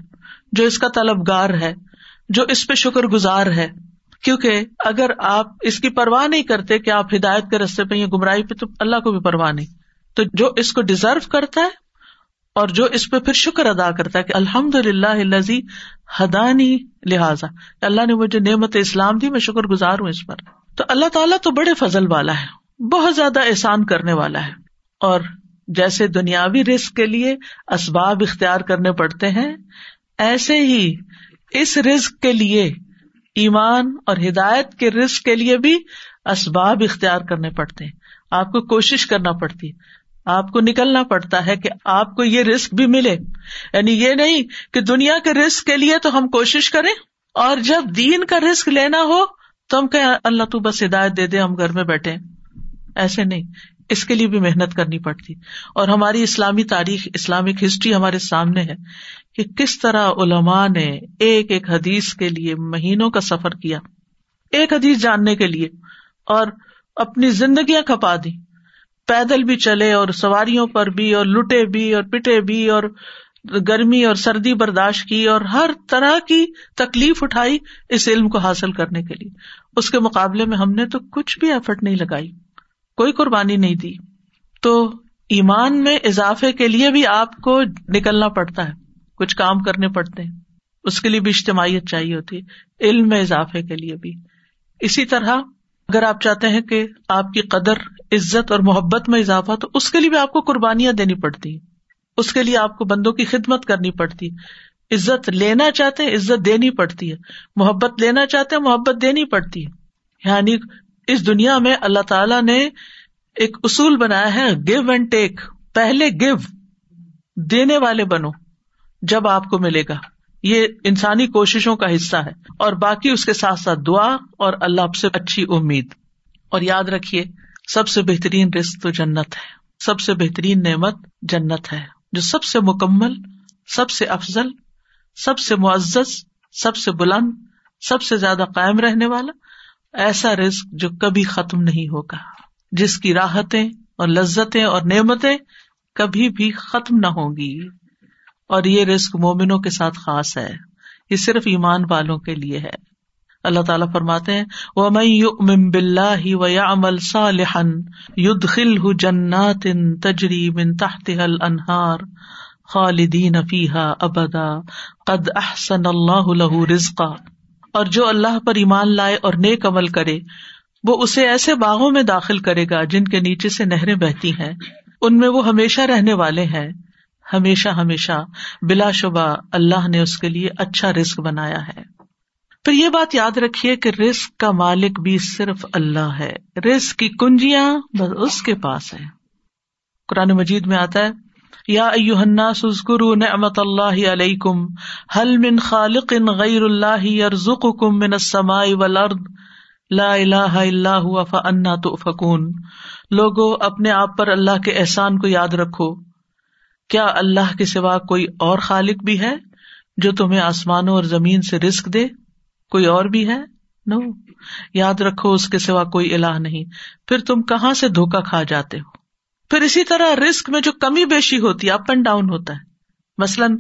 جو اس کا طلبگار ہے۔ جو اس پہ شکر گزار ہے۔ کیونکہ اگر آپ اس کی پرواہ نہیں کرتے کہ آپ ہدایت کے رستے پہ یا گمراہی پہ، تو اللہ کو بھی پرواہ نہیں۔ تو جو اس کو ڈیزرو کرتا ہے اور جو اس پہ پھر شکر ادا کرتا ہے کہ الحمد للہ حدانی لہٰذا۔ اللہ نے مجھے نعمت اسلام دی، میں شکر گزار ہوں اس پر۔ تو اللہ تعالیٰ تو بڑے فضل والا ہے، بہت زیادہ احسان کرنے والا ہے۔ اور جیسے دنیاوی رسک کے لیے اسباب اختیار کرنے پڑتے ہیں، ایسے ہی اس رسک کے لیے، ایمان اور ہدایت کے رسک کے لیے بھی اسباب اختیار کرنے پڑتے ہیں۔ آپ کو کوشش کرنا پڑتی ہے۔ آپ کو نکلنا پڑتا ہے کہ آپ کو یہ رسک بھی ملے۔ یعنی یہ نہیں کہ دنیا کے رسک کے لیے تو ہم کوشش کریں، اور جب دین کا رسک لینا ہو تو ہم کہ اللہ تو بس ہدایت دے دے، ہم گھر میں بیٹھے۔ ایسے نہیں۔ اس کے لیے بھی محنت کرنی پڑتی۔ اور ہماری اسلامی تاریخ، اسلامک ہسٹری ہمارے سامنے ہے کہ کس طرح علماء نے ایک ایک حدیث کے لیے مہینوں کا سفر کیا۔ ایک حدیث جاننے کے لیے اور اپنی زندگیاں کھپا دی پیدل بھی چلے اور سواریوں پر بھی اور لٹے بھی اور پٹے بھی اور گرمی اور سردی برداشت کی اور ہر طرح کی تکلیف اٹھائی اس علم کو حاصل کرنے کے لیے۔ اس کے مقابلے میں ہم نے تو کچھ بھی ایفرٹ نہیں لگائی۔ کوئی قربانی نہیں دی۔ تو ایمان میں اضافے کے لیے بھی آپ کو نکلنا پڑتا ہے، کچھ کام کرنے پڑتے ہیں۔ اس کے لیے بھی اجتماعیت چاہیے ہوتی ہے، علم میں اضافے کے لیے بھی۔ اسی طرح اگر آپ چاہتے ہیں کہ آپ کی قدر، عزت اور محبت میں اضافہ، تو اس کے لیے بھی آپ کو قربانیاں دینی پڑتی اس کے لیے آپ کو بندوں کی خدمت کرنی پڑتی عزت لینا چاہتے ہیں، عزت دینی پڑتی ہے۔ محبت لینا چاہتے ہیں، محبت دینی پڑتی ہے۔ یعنی اس دنیا میں اللہ تعالی نے ایک اصول بنایا ہے گیو اینڈ ٹیک پہلے گیو دینے والے بنو، جب آپ کو ملے گا۔ یہ انسانی کوششوں کا حصہ ہے۔ اور باقی اس کے ساتھ ساتھ دعا اور اللہ سے اچھی امید۔ اور یاد رکھیے، سب سے بہترین رسک تو جنت ہے۔ سب سے بہترین نعمت جنت ہے۔ جو سب سے مکمل، سب سے افضل، سب سے معزز، سب سے بلند، سب سے زیادہ قائم رہنے والا ایسا رسک جو کبھی ختم نہیں ہوگا۔ جس کی راحتیں اور لذتیں اور نعمتیں کبھی بھی ختم نہ ہوں گی۔ اور یہ رسک مومنوں کے ساتھ خاص ہے۔ یہ صرف ایمان والوں کے لیے ہے۔ اللہ تعالیٰ فرماتے ہیں وہ میں بلّہ و یا امل صالحن ید خل جنات تجری بن تحت انہار خالدین فیحا ابدا قد احسن اللہ لہ رزقا۔ اور جو اللہ پر ایمان لائے اور نیک عمل کرے، وہ اسے ایسے باغوں میں داخل کرے گا جن کے نیچے سے نہریں بہتی ہیں۔ ان میں وہ ہمیشہ رہنے والے ہیں۔ ہمیشہ ہمیشہ، بلا شبہ، اللہ نے اس کے لیے اچھا رسک بنایا ہے۔ پھر یہ بات یاد رکھیے کہ رسک کا مالک بھی صرف اللہ ہے۔ رسک کی کنجیاں بس اس کے پاس ہے قرآن مجید میں آتا ہے یا ایوہنا سزکرو نعمت اللہ علیہ کم حل من خالق غیر اللہ یرزقکم من السماء والارض؟ لا الہ الا ہوا فانا تؤفکون۔ لوگو، اپنے آپ پر اللہ کے احسان کو یاد رکھو۔ کیا اللہ کے سوا کوئی اور خالق بھی ہے جو تمہیں آسمانوں اور زمین سے رسک دے؟ کوئی اور بھی ہے؟ نو۔ یاد رکھو، اس کے سوا کوئی الہ نہیں۔ پھر تم کہاں سے دھوکا کھا جاتے ہو؟ پھر اسی طرح رسک میں جو کمی بیشی ہوتی ہے اپ اینڈ ڈاؤن ہوتا ہے۔ مثلاً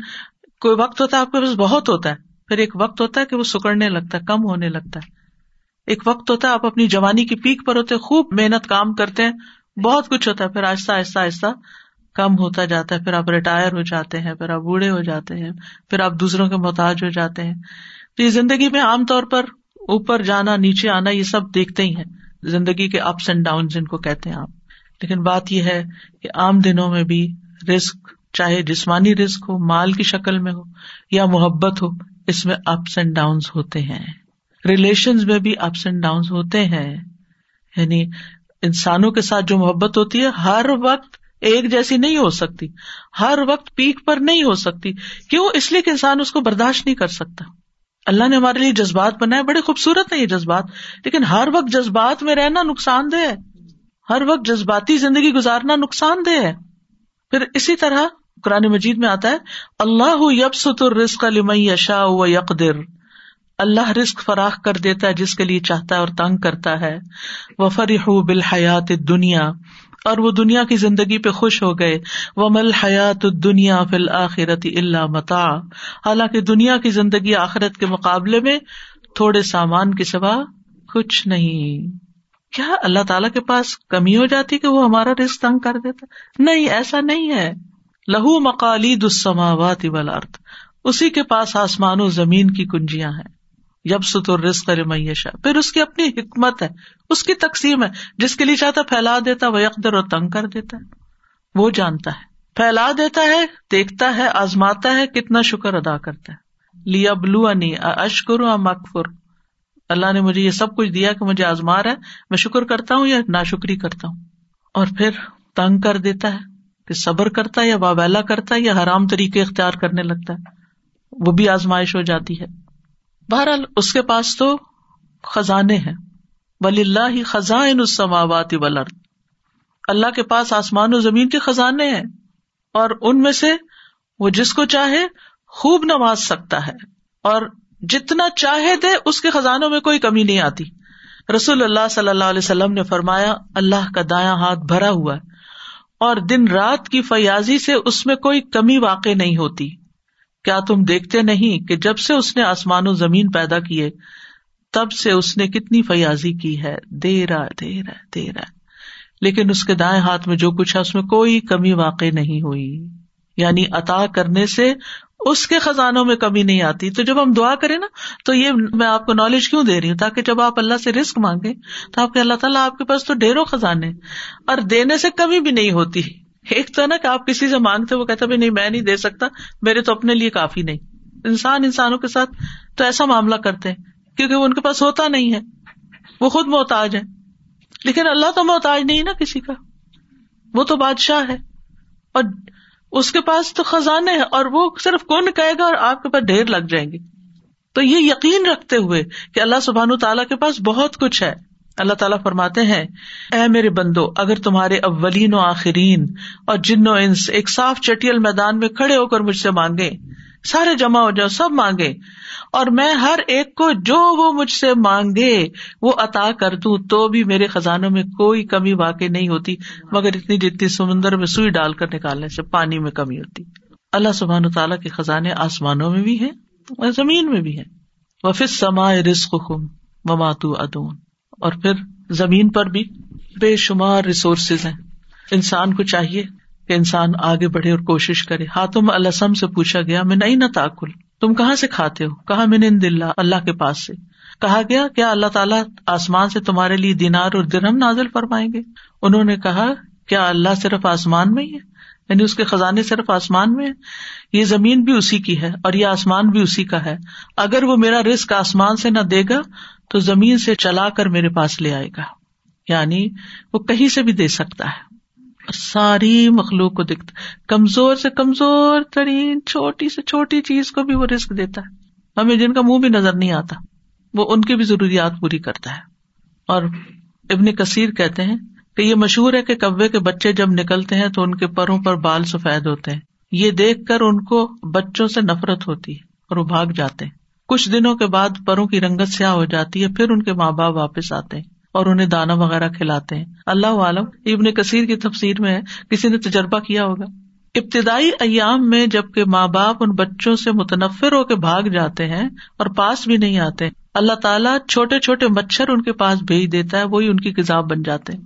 کوئی وقت ہوتا ہے، آپ کے پاس بہت ہوتا ہے، پھر ایک وقت ہوتا ہے کہ وہ سکڑنے لگتا ہے، کم ہونے لگتا ہے۔ ایک وقت ہوتا ہے، آپ اپنی جوانی کی پیک پر ہوتے خوب محنت کام کرتے ہیں، بہت کچھ ہوتا ہے، پھر آہستہ آہستہ آہستہ کم ہوتا جاتا ہے، پھر آپ ریٹائر ہو جاتے ہیں، پھر آپ بوڑھے ہو جاتے ہیں، پھر آپ دوسروں کے محتاج ہو جاتے ہیں۔ تو یہ زندگی میں عام طور پر اوپر جانا، نیچے آنا، یہ سب دیکھتے ہی ہیں۔ زندگی کے اپس اینڈ ڈاؤن جن کو کہتے ہیں آپ۔ لیکن بات یہ ہے کہ عام دنوں میں بھی رسک چاہے جسمانی رسک ہو، مال کی شکل میں ہو یا محبت ہو، اس میں اپس اینڈ ڈاؤن ہوتے ہیں۔ ریلیشن میں بھی اپس اینڈ ڈاؤن ہوتے ہیں۔ یعنی انسانوں کے ساتھ جو محبت ہوتی ہے، ہر وقت ایک جیسی نہیں ہو سکتی۔ ہر وقت پیک پر نہیں ہو سکتی۔ کیوں؟ اس لیے کہ انسان اس کو برداشت نہیں کر سکتا۔ اللہ نے ہمارے لیے جذبات بنائے، بڑے خوبصورت ہیں یہ جذبات۔ لیکن ہر وقت جذبات میں رہنا نقصان دہ ہے۔ ہر وقت جذباتی زندگی گزارنا نقصان دہ ہے۔ پھر اسی طرح قرآن مجید میں آتا ہے، اللہ یب ستر رسق یشا و یقدر۔ اللہ رسک فراخ کر دیتا ہے جس کے لیے چاہتا ہے اور تنگ کرتا ہے۔ وہ فریح بالحیات دنیا اور وہ دنیا کی زندگی پہ خوش ہو گئے۔ وہ مل حیات دنیا فل آخرت اللہ متا حالانکہ دنیا کی زندگی آخرت کے مقابلے میں تھوڑے سامان کے سوا کچھ نہیں۔ کیا اللہ تعالی کے پاس کمی ہو جاتی کہ وہ ہمارا رسک تنگ کر دیتا؟ نہیں، ایسا نہیں ہے۔ لہو مکالی دسماوات ولارت اسی کے پاس آسمان و زمین کی کنجیاں ہیں۔ یب ستر رسک میشا پھر اس کی اپنی حکمت ہے، اس کی تقسیم ہے، جس کے لیے چاہتا پھیلا دیتا، وہ یکدر اور تنگ کر دیتا ہے۔ وہ جانتا ہے۔ پھیلا دیتا ہے، دیکھتا ہے، آزماتا ہے، کتنا شکر ادا کرتا ہے۔ لیا بلو انی اشکر مکفر اللہ نے مجھے یہ سب کچھ دیا کہ مجھے آزمار ہے، میں شکر کرتا ہوں یا نا شکری کرتا ہوں؟ اور پھر تنگ کر دیتا ہے کہ صبر کرتا ہے یا وابیلا کرتا ہے یا حرام طریقے اختیار کرنے لگتا ہے۔ وہ بھی آزمائش ہو جاتی ہے۔ بہرحال اس کے پاس تو خزانے ہیں۔ ولی اللہ ہی خزاں سماوات ولر اللہ کے پاس آسمان و زمین کے خزانے ہیں۔ اور ان میں سے وہ جس کو چاہے خوب نواز سکتا ہے۔ اور جتنا چاہے دے، اس کے خزانوں میں کوئی کمی نہیں آتی۔ رسول اللہ صلی اللہ علیہ وسلم نے فرمایا، اللہ کا دایا ہاتھ بھرا ہوا ہے، اور دن رات کی فیاضی سے اس میں کوئی کمی واقع نہیں ہوتی۔ کیا تم دیکھتے نہیں کہ جب سے اس نے آسمان و زمین پیدا کیے، تب سے اس نے کتنی فیاضی کی ہے۔ دے رہا دے رہا دے رہا لیکن اس کے دائیں ہاتھ میں جو کچھ ہے، اس میں کوئی کمی واقع نہیں ہوئی۔ یعنی عطا کرنے سے اس کے خزانوں میں کمی نہیں آتی۔ تو جب ہم دعا کریں نا، تو یہ میں آپ کو نالج کیوں دے رہی ہوں؟ تاکہ جب آپ اللہ سے رسک مانگے تو آپ کے اللہ تعالیٰ آپ کے پاس تو ڈھیروں خزانے اور دینے سے کمی بھی نہیں ہوتی۔ ایک تو نا کہ آپ کسی سے مانگتے وہ کہتا نہیں، میں نہیں دے سکتا، میرے تو اپنے لیے کافی نہیں۔ انسان انسانوں کے ساتھ تو ایسا معاملہ کرتے ہیں، کیونکہ وہ ان کے پاس ہوتا نہیں ہے۔ وہ خود محتاج ہے لیکن اللہ تو محتاج نہیں نا کسی کا۔ وہ تو بادشاہ ہے۔ اور اس کے پاس تو خزانے ہیں اور وہ صرف کون کہے گا اور آپ کے پاس ڈھیر لگ جائیں گے۔ تو یہ یقین رکھتے ہوئے کہ اللہ سبحان تعالیٰ کے پاس بہت کچھ ہے۔ اللہ تعالیٰ فرماتے ہیں، اے میرے بندو، اگر تمہارے اولین و آخرین اور جن و انس ایک صاف چٹیل میدان میں کھڑے ہو کر مجھ سے مانگے سارے جمع ہو جاؤ، سب مانگے۔ اور میں ہر ایک کو جو وہ مجھ سے مانگے، وہ عطا کر دوں۔ تو بھی میرے خزانوں میں کوئی کمی واقع نہیں ہوتی، مگر اتنی جتنی سمندر میں سوئی ڈال کر نکالنے سے پانی میں کمی ہوتی۔ اللہ سبحان تعالیٰ کے خزانے آسمانوں میں بھی ہیں اور زمین میں بھی ہے وہ سما رسق خم مماتو ادون اور پھر زمین پر بھی بے شمار ریسورسز ہیں۔ انسان کو چاہیے کہ انسان آگے بڑھے اور کوشش کرے۔ ہاتھوں میں السم سے پوچھا گیا، میں نہیں نہ تاکل، تم کہاں سے کھاتے ہو؟ کہا، میں نے دلہ اللہ کے پاس سے۔ کہا گیا، کیا اللہ تعالیٰ آسمان سے تمہارے لیے دینار اور درہم نازل فرمائیں گے؟ انہوں نے کہا، کیا اللہ صرف آسمان میں ہی ہے؟ یعنی اس کے خزانے صرف آسمان میں ہے یہ زمین بھی اسی کی ہے اور یہ آسمان بھی اسی کا ہے۔ اگر وہ میرا رسک آسمان سے نہ دے گا، تو زمین سے چلا کر میرے پاس لے آئے گا۔ یعنی وہ کہیں سے بھی دے سکتا ہے۔ ساری مخلوق کو دکھتا کمزور سے کمزور ترین چھوٹی سے چھوٹی چیز کو بھی وہ رسک دیتا ہے۔ ہمیں جن کا منہ بھی نظر نہیں آتا، وہ ان کی بھی ضروریات پوری کرتا ہے۔ اور ابن کثیر کہتے ہیں کہ یہ مشہور ہے کہ کبے کے بچے جب نکلتے ہیں تو ان کے پروں پر بال سفید ہوتے ہیں۔ یہ دیکھ کر ان کو بچوں سے نفرت ہوتی ہے اور وہ بھاگ جاتے ہیں۔ کچھ دنوں کے بعد پروں کی رنگت سیاہ ہو جاتی ہے، پھر ان کے ماں باپ واپس آتے ہیں۔ اور انہیں دانا وغیرہ کھلاتے ہیں۔ اللہ عالم ابن کثیر کی تفسیر میں کسی نے تجربہ کیا ہوگا۔ ابتدائی ایام میں جبکہ ماں باپ ان بچوں سے متنفر ہو کے بھاگ جاتے ہیں اور پاس بھی نہیں آتے، اللہ تعالیٰ چھوٹے چھوٹے مچھر ان کے پاس بھیج دیتا ہے، وہی ان کی کتاب بن جاتے ہیں۔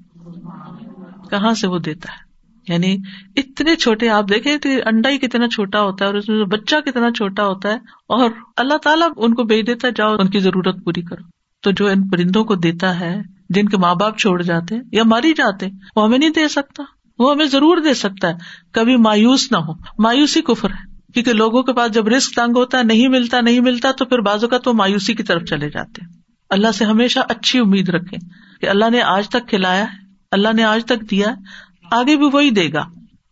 کہاں سے وہ دیتا ہے؟ یعنی اتنے چھوٹے، آپ دیکھیں تو انڈا ہی کتنا چھوٹا ہوتا ہے اور اس میں بچہ کتنا چھوٹا ہوتا ہے اور اللہ تعالیٰ ان کو بھیج دیتا ہے، جاؤ ان کی ضرورت پوری کرو۔ تو جو ان پرندوں کو دیتا ہے، جن کے ماں باپ چھوڑ جاتے یا مر ہی جاتے، وہ ہمیں نہیں دے سکتا۔ وہ ہمیں ضرور دے سکتا ہے۔ کبھی مایوس نہ ہو۔ مایوسی کفر ہے۔ کیونکہ لوگوں کے پاس جب رسک تنگ ہوتا ہے، نہیں ملتا نہیں ملتا، تو پھر بازو کا تو مایوسی کی طرف چلے جاتے اللہ سے ہمیشہ اچھی امید رکھے کہ اللہ نے آج تک کھلایا ہے، اللہ نے آج تک دیا آگے بھی وہی دے گا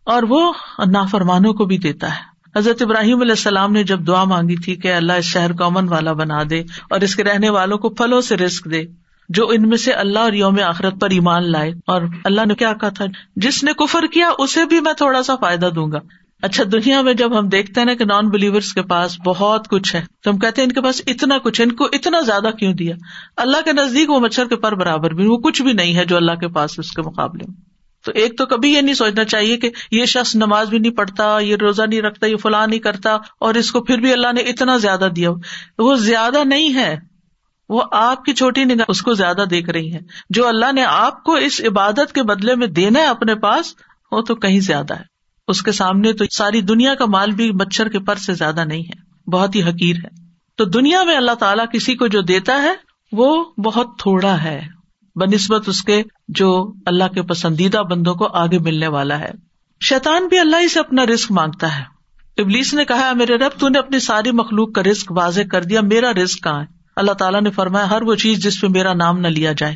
اور وہ نافرمانوں کو بھی دیتا ہے۔ حضرت ابراہیم علیہ السلام نے جب دعا مانگی تھی کہ اللہ اس شہر کو امن والا بنا دے اور اس کے رہنے والوں کو پھلوں سے رسک دے، جو ان میں سے اللہ اور یوم آخرت پر ایمان لائے۔ اور اللہ نے کیا کہا تھا؟ جس نے کفر کیا، اسے بھی میں تھوڑا سا فائدہ دوں گا۔ اچھا دنیا میں جب ہم دیکھتے ہیں نا کہ نان بلیورس کے پاس بہت کچھ ہے، تو ہم کہتے ہیں ان کے پاس اتنا کچھ ہے، ان کو اتنا زیادہ کیوں دیا؟ اللہ کے نزدیک وہ مچھر کے پر برابر بھی، وہ کچھ بھی نہیں ہے جو اللہ کے پاس اس کے مقابلے میں۔ تو ایک تو کبھی یہ نہیں سوچنا چاہیے کہ یہ شخص نماز بھی نہیں پڑھتا، یہ روزہ نہیں رکھتا، یہ فلاں نہیں کرتا اور اس کو پھر بھی اللہ نے اتنا زیادہ دیا۔ وہ زیادہ نہیں ہے، وہ آپ کی چھوٹی نگاہ اس کو زیادہ دیکھ رہی ہے۔ جو اللہ نے آپ کو اس عبادت کے بدلے میں دینا ہے اپنے پاس، وہ تو کہیں زیادہ ہے۔ اس کے سامنے تو ساری دنیا کا مال بھی مچھر کے پر سے زیادہ نہیں ہے، بہت ہی حقیر ہے۔ تو دنیا میں اللہ تعالیٰ کسی کو جو دیتا ہے، وہ بہت تھوڑا ہے۔ بہ نسبت اس کے جو اللہ کے پسندیدہ بندوں کو آگے ملنے والا ہے۔ شیطان بھی اللہ ہی سے اپنا رسک مانگتا ہے۔ ابلیس نے کہا میرے رب، تو نے اپنی ساری مخلوق کا رسک واضح کر دیا، میرا رسک کہاں ہے؟ اللہ تعالیٰ نے فرمایا، ہر وہ چیز جس پہ میرا نام نہ لیا جائے،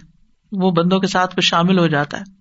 وہ بندوں کے ساتھ شامل ہو جاتا ہے۔